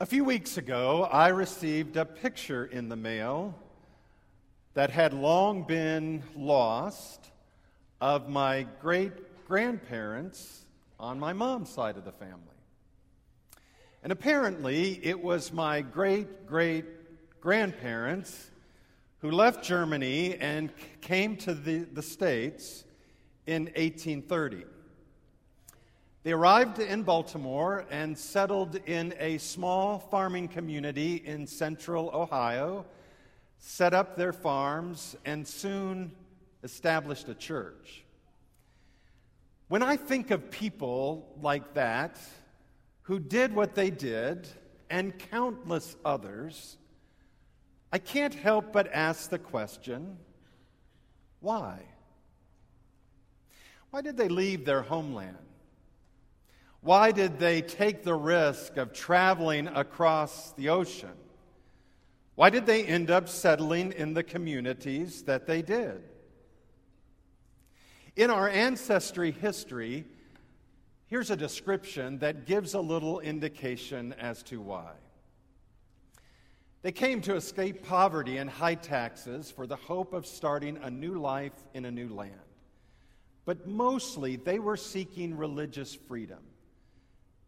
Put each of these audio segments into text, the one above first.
A few weeks ago, I received a picture in the mail that had long been lost of my great grandparents on my mom's side of the family. And apparently, it was my great great grandparents who left Germany and came to the, the States in 1830. They arrived in Baltimore and settled in a small farming community in central Ohio, set up their farms, and soon established a church. When I think of people like that, who did what they did, and countless others, I can't help but ask the question why? Why did they leave their homeland? Why did they take the risk of traveling across the ocean? Why did they end up settling in the communities that they did? In our ancestry history, here's a description that gives a little indication as to why. They came to escape poverty and high taxes for the hope of starting a new life in a new land. But mostly, they were seeking religious freedom.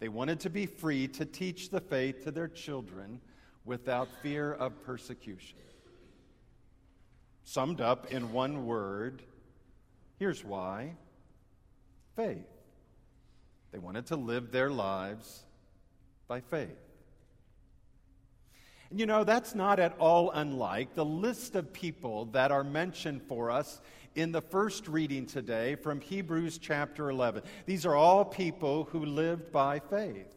They wanted to be free to teach the faith to their children without fear of persecution. Summed up in one word, here's why faith. They wanted to live their lives by faith. And you know, that's not at all unlike the list of people that are mentioned for us in the first reading today from Hebrews chapter 11. These are all people who lived by faith.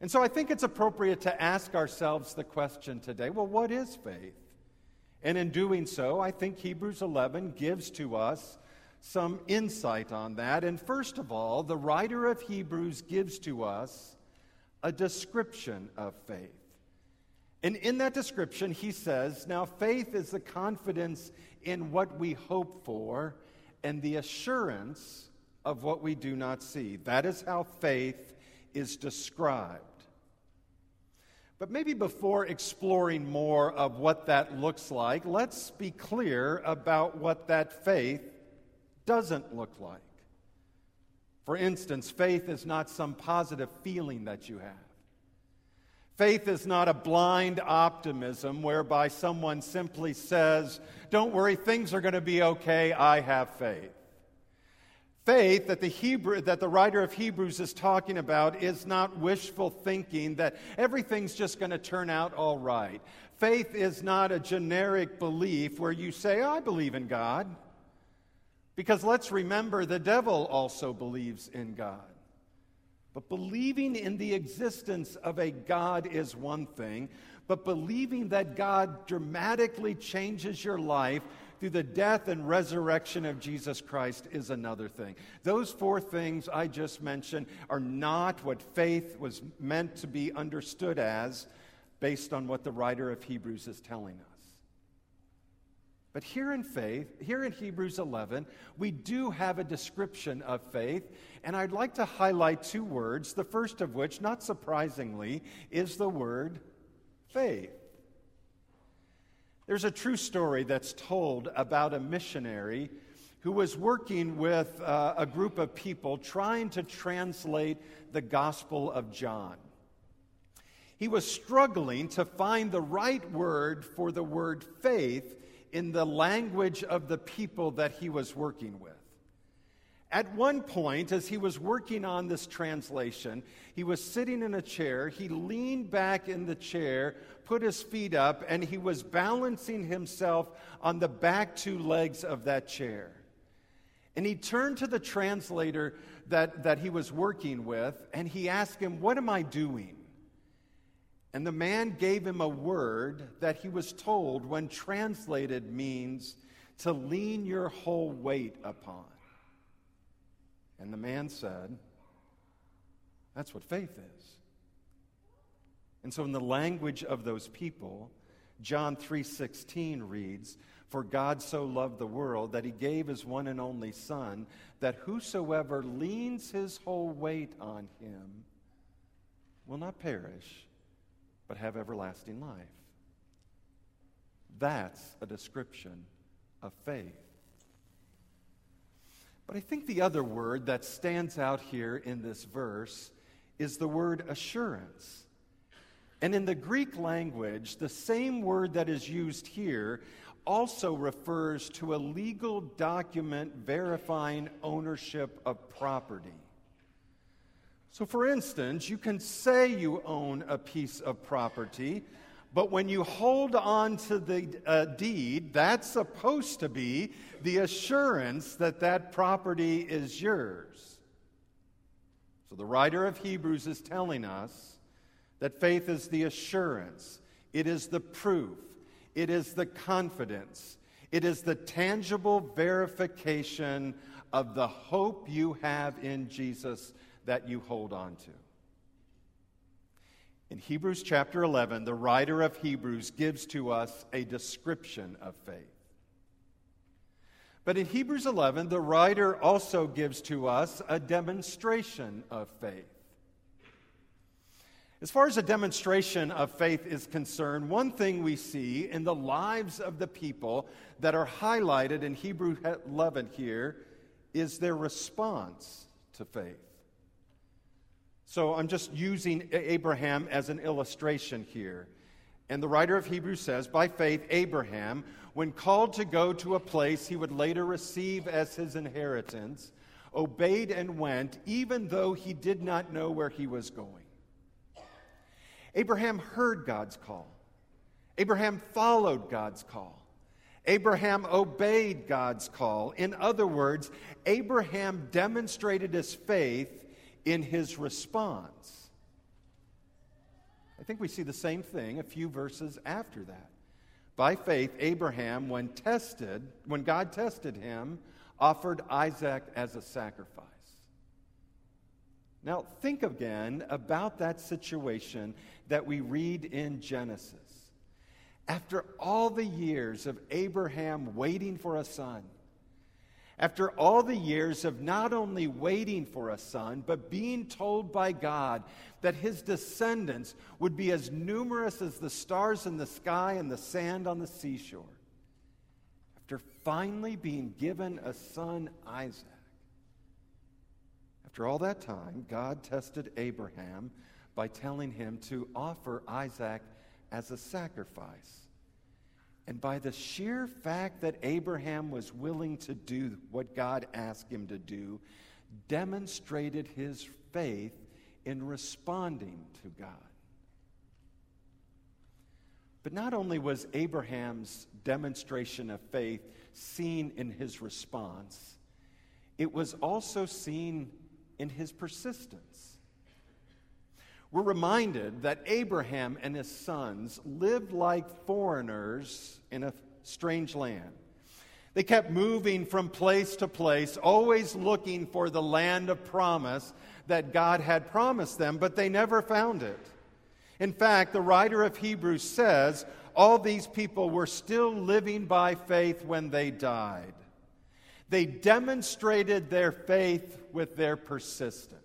And so I think it's appropriate to ask ourselves the question today well, what is faith? And in doing so, I think Hebrews 11 gives to us some insight on that. And first of all, the writer of Hebrews gives to us a description of faith. And in that description, he says, Now faith is the confidence in what we hope for and the assurance of what we do not see. That is how faith is described. But maybe before exploring more of what that looks like, let's be clear about what that faith doesn't look like. For instance, faith is not some positive feeling that you have. Faith is not a blind optimism whereby someone simply says, Don't worry, things are going to be okay, I have faith. Faith that the, Hebrew, that the writer of Hebrews is talking about is not wishful thinking that everything's just going to turn out all right. Faith is not a generic belief where you say, I believe in God. Because let's remember, the devil also believes in God. But believing in the existence of a God is one thing, but believing that God dramatically changes your life through the death and resurrection of Jesus Christ is another thing. Those four things I just mentioned are not what faith was meant to be understood as based on what the writer of Hebrews is telling us. But here in faith, here in Hebrews 11, we do have a description of faith, and I'd like to highlight two words, the first of which, not surprisingly, is the word faith. There's a true story that's told about a missionary who was working with uh, a group of people trying to translate the Gospel of John. He was struggling to find the right word for the word faith in the language of the people that he was working with. At one point, as he was working on this translation, he was sitting in a chair. He leaned back in the chair, put his feet up, and he was balancing himself on the back two legs of that chair. And he turned to the translator that, that he was working with, and he asked him, What am I doing? And the man gave him a word that he was told, when translated, means to lean your whole weight upon. And the man said, That's what faith is. And so in the language of those people, John 3:16 reads, "For God so loved the world that he gave his one and only son, that whosoever leans his whole weight on him will not perish, but have everlasting life. That's a description of faith. But I think the other word that stands out here in this verse is the word assurance. And in the Greek language, the same word that is used here also refers to a legal document verifying ownership of property. So, for instance, you can say you own a piece of property, but when you hold on to the uh, deed, that's supposed to be the assurance that that property is yours. So, the writer of Hebrews is telling us that faith is the assurance, it is the proof, it is the confidence, it is the tangible verification of the hope you have in Jesus that you hold on to. In Hebrews chapter 11, the writer of Hebrews gives to us a description of faith. But in Hebrews 11, the writer also gives to us a demonstration of faith. As far as a demonstration of faith is concerned, one thing we see in the lives of the people that are highlighted in Hebrews 11 here is their response to faith. So I'm just using Abraham as an illustration here. And the writer of Hebrews says, By faith, Abraham, when called to go to a place he would later receive as his inheritance, obeyed and went, even though he did not know where he was going. Abraham heard God's call. Abraham followed God's call. Abraham obeyed God's call. In other words, Abraham demonstrated his faith in his response. I think we see the same thing a few verses after that. By faith, Abraham, when tested, when God tested him, offered Isaac as a sacrifice. Now, think again about that situation that we read in Genesis. After all the years of Abraham waiting for a son, after all the years of not only waiting for a son, but being told by God that his descendants would be as numerous as the stars in the sky and the sand on the seashore, after finally being given a son, Isaac, after all that time, God tested Abraham by telling him to offer Isaac as a sacrifice. And by the sheer fact that Abraham was willing to do what God asked him to do, demonstrated his faith in responding to God. But not only was Abraham's demonstration of faith seen in his response, it was also seen in his persistence. We're reminded that Abraham and his sons lived like foreigners in a strange land. They kept moving from place to place, always looking for the land of promise that God had promised them, but they never found it. In fact, the writer of Hebrews says all these people were still living by faith when they died. They demonstrated their faith with their persistence.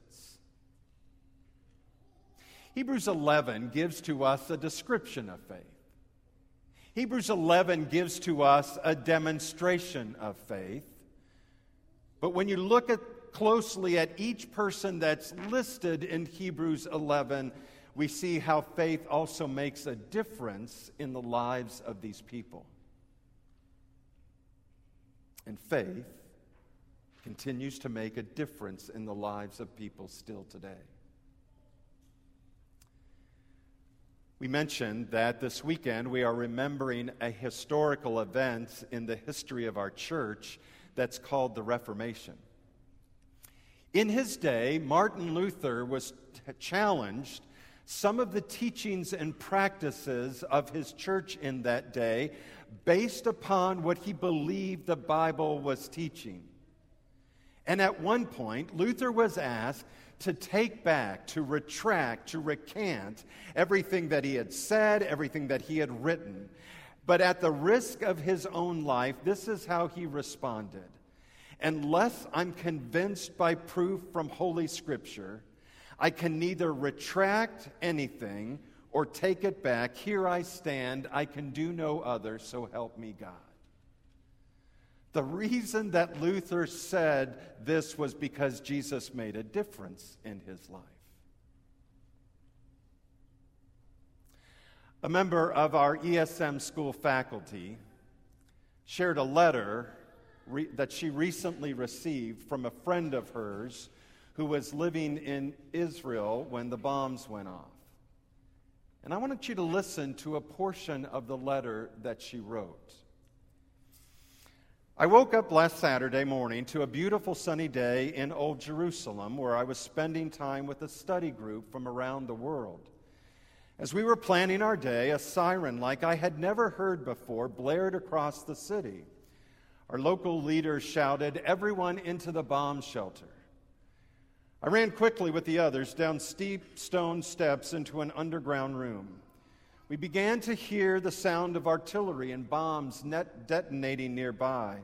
Hebrews 11 gives to us a description of faith. Hebrews 11 gives to us a demonstration of faith. But when you look at closely at each person that's listed in Hebrews 11, we see how faith also makes a difference in the lives of these people. And faith continues to make a difference in the lives of people still today. We mentioned that this weekend we are remembering a historical event in the history of our church that's called the Reformation. In his day, Martin Luther was t- challenged some of the teachings and practices of his church in that day based upon what he believed the Bible was teaching. And at one point, Luther was asked to take back, to retract, to recant everything that he had said, everything that he had written. But at the risk of his own life, this is how he responded. Unless I'm convinced by proof from Holy Scripture, I can neither retract anything or take it back. Here I stand. I can do no other, so help me God. The reason that Luther said this was because Jesus made a difference in his life. A member of our ESM school faculty shared a letter re- that she recently received from a friend of hers who was living in Israel when the bombs went off. And I wanted you to listen to a portion of the letter that she wrote. I woke up last Saturday morning to a beautiful sunny day in Old Jerusalem where I was spending time with a study group from around the world. As we were planning our day, a siren like I had never heard before blared across the city. Our local leader shouted, Everyone into the bomb shelter. I ran quickly with the others down steep stone steps into an underground room. We began to hear the sound of artillery and bombs detonating nearby.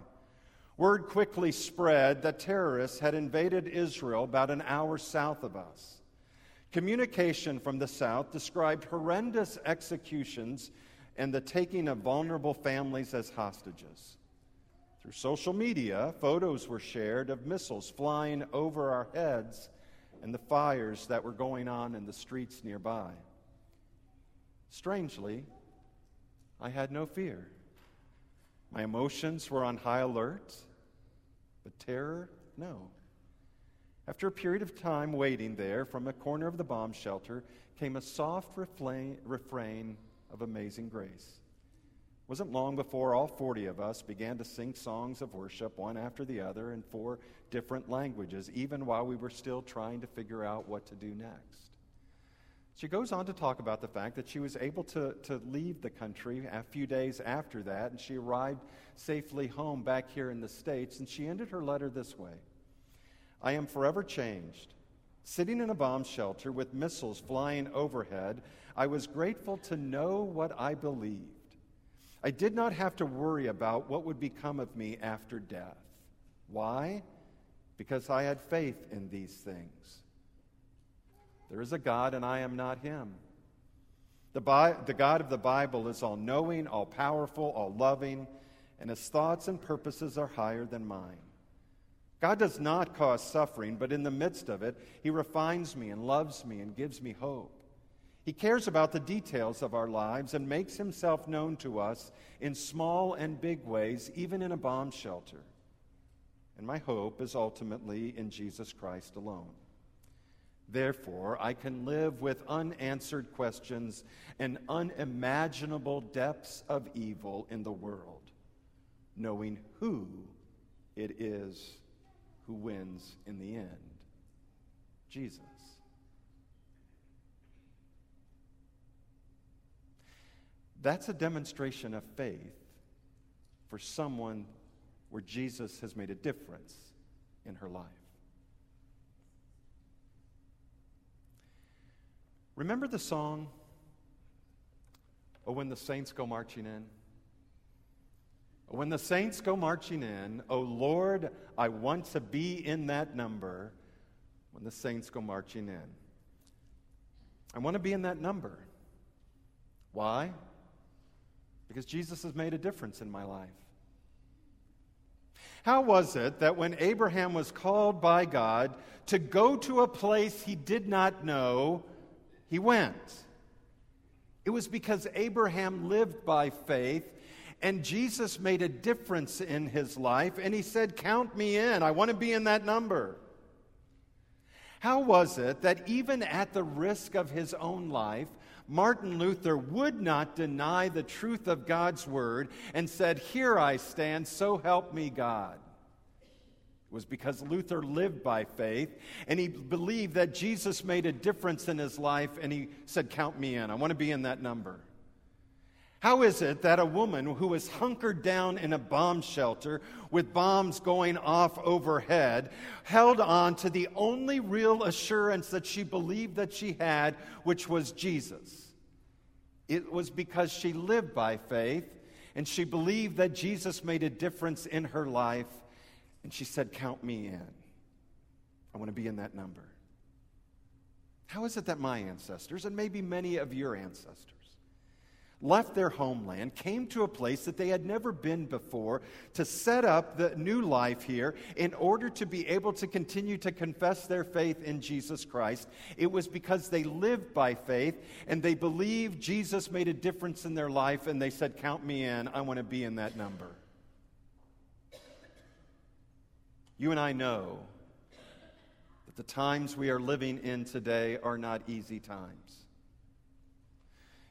Word quickly spread that terrorists had invaded Israel about an hour south of us. Communication from the south described horrendous executions and the taking of vulnerable families as hostages. Through social media, photos were shared of missiles flying over our heads and the fires that were going on in the streets nearby. Strangely, I had no fear. My emotions were on high alert, but terror, no. After a period of time waiting there, from a corner of the bomb shelter came a soft refrain, of amazing grace It wasn't long before all 40 of us began to sing songs of worship, one after the other, in four different languages, even while we were still trying to figure out what to do next. She goes on to talk about the fact that she was able to, to leave the country a few days after that, and she arrived safely home back here in the States, and she ended her letter this way I am forever changed. Sitting in a bomb shelter with missiles flying overhead, I was grateful to know what I believed. I did not have to worry about what would become of me after death. Why? Because I had faith in these things. There is a God, and I am not Him. The, Bi- the God of the Bible is all knowing, all powerful, all loving, and His thoughts and purposes are higher than mine. God does not cause suffering, but in the midst of it, He refines me and loves me and gives me hope. He cares about the details of our lives and makes himself known to us in small and big ways, even in a bomb shelter. And my hope is ultimately in Jesus Christ alone. Therefore, I can live with unanswered questions and unimaginable depths of evil in the world, knowing who it is who wins in the end Jesus. That's a demonstration of faith for someone where Jesus has made a difference in her life. Remember the song, Oh, when the saints go marching in? Oh, when the saints go marching in, oh Lord, I want to be in that number when the saints go marching in. I want to be in that number. Why? because Jesus has made a difference in my life. How was it that when Abraham was called by God to go to a place he did not know, he went? It was because Abraham lived by faith and Jesus made a difference in his life and he said, Count me in. I want to be in that number. How was it that even at the risk of his own life, Martin Luther would not deny the truth of God's word and said, Here I stand, so help me God. Was because Luther lived by faith and he believed that Jesus made a difference in his life and he said, Count me in. I want to be in that number. How is it that a woman who was hunkered down in a bomb shelter with bombs going off overhead held on to the only real assurance that she believed that she had, which was Jesus? It was because she lived by faith and she believed that Jesus made a difference in her life. And she said, Count me in. I want to be in that number. How is it that my ancestors, and maybe many of your ancestors, left their homeland, came to a place that they had never been before to set up the new life here in order to be able to continue to confess their faith in Jesus Christ. It was because they lived by faith and they believed Jesus made a difference in their life and they said, Count me in, I want to be in that number. You and I know that the times we are living in today are not easy times.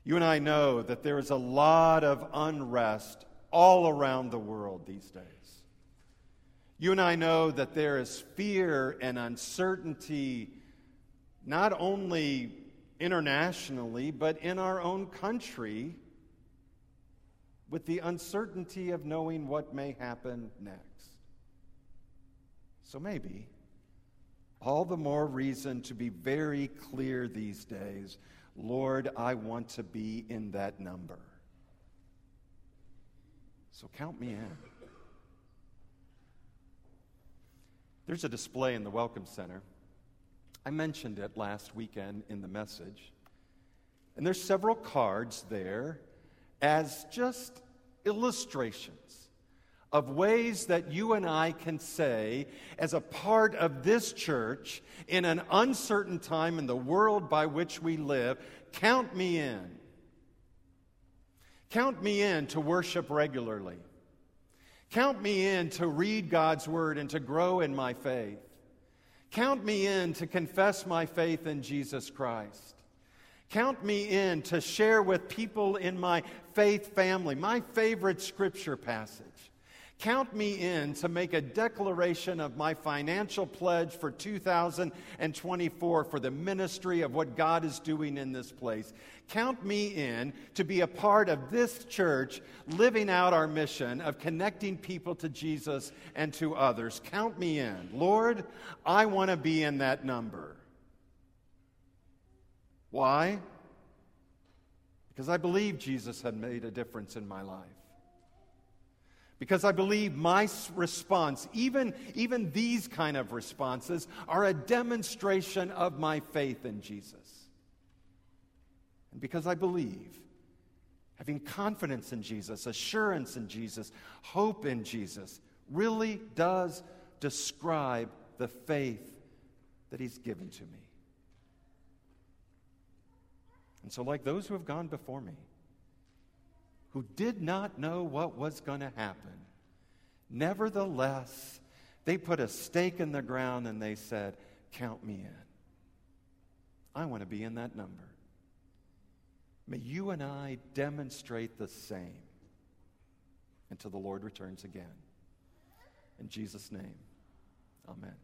You and I know that there is a lot of unrest all around the world these days. You and I know that there is fear and uncertainty, not only internationally, but in our own country, with the uncertainty of knowing what may happen next. So maybe all the more reason to be very clear these days Lord, I want to be in that number. So count me in. There's a display in the Welcome Center. I mentioned it last weekend in the message. And there's several cards there as just illustrations of ways that you and I can say, as a part of this church, in an uncertain time in the world by which we live, count me in. Count me in to worship regularly. Count me in to read God's word and to grow in my faith. Count me in to confess my faith in Jesus Christ. Count me in to share with people in my faith family my favorite scripture passage. Count me in to make a declaration of my financial pledge for 2024 for the ministry of what God is doing in this place. Count me in to be a part of this church living out our mission of connecting people to Jesus and to others. Count me in. Lord, I want to be in that number. Why? Because I believe Jesus had made a difference in my life because I believe my response, even, even these kind of responses, are a demonstration of my faith in Jesus. And because I believe, having confidence in Jesus, assurance in Jesus, hope in Jesus, really does describe the faith that He's given to me. And so, like those who have gone before me, who did not know what was going to happen. Nevertheless, they put a stake in the ground and they said, Count me in. I want to be in that number. May you and I demonstrate the same until the Lord returns again. In Jesus' name, amen.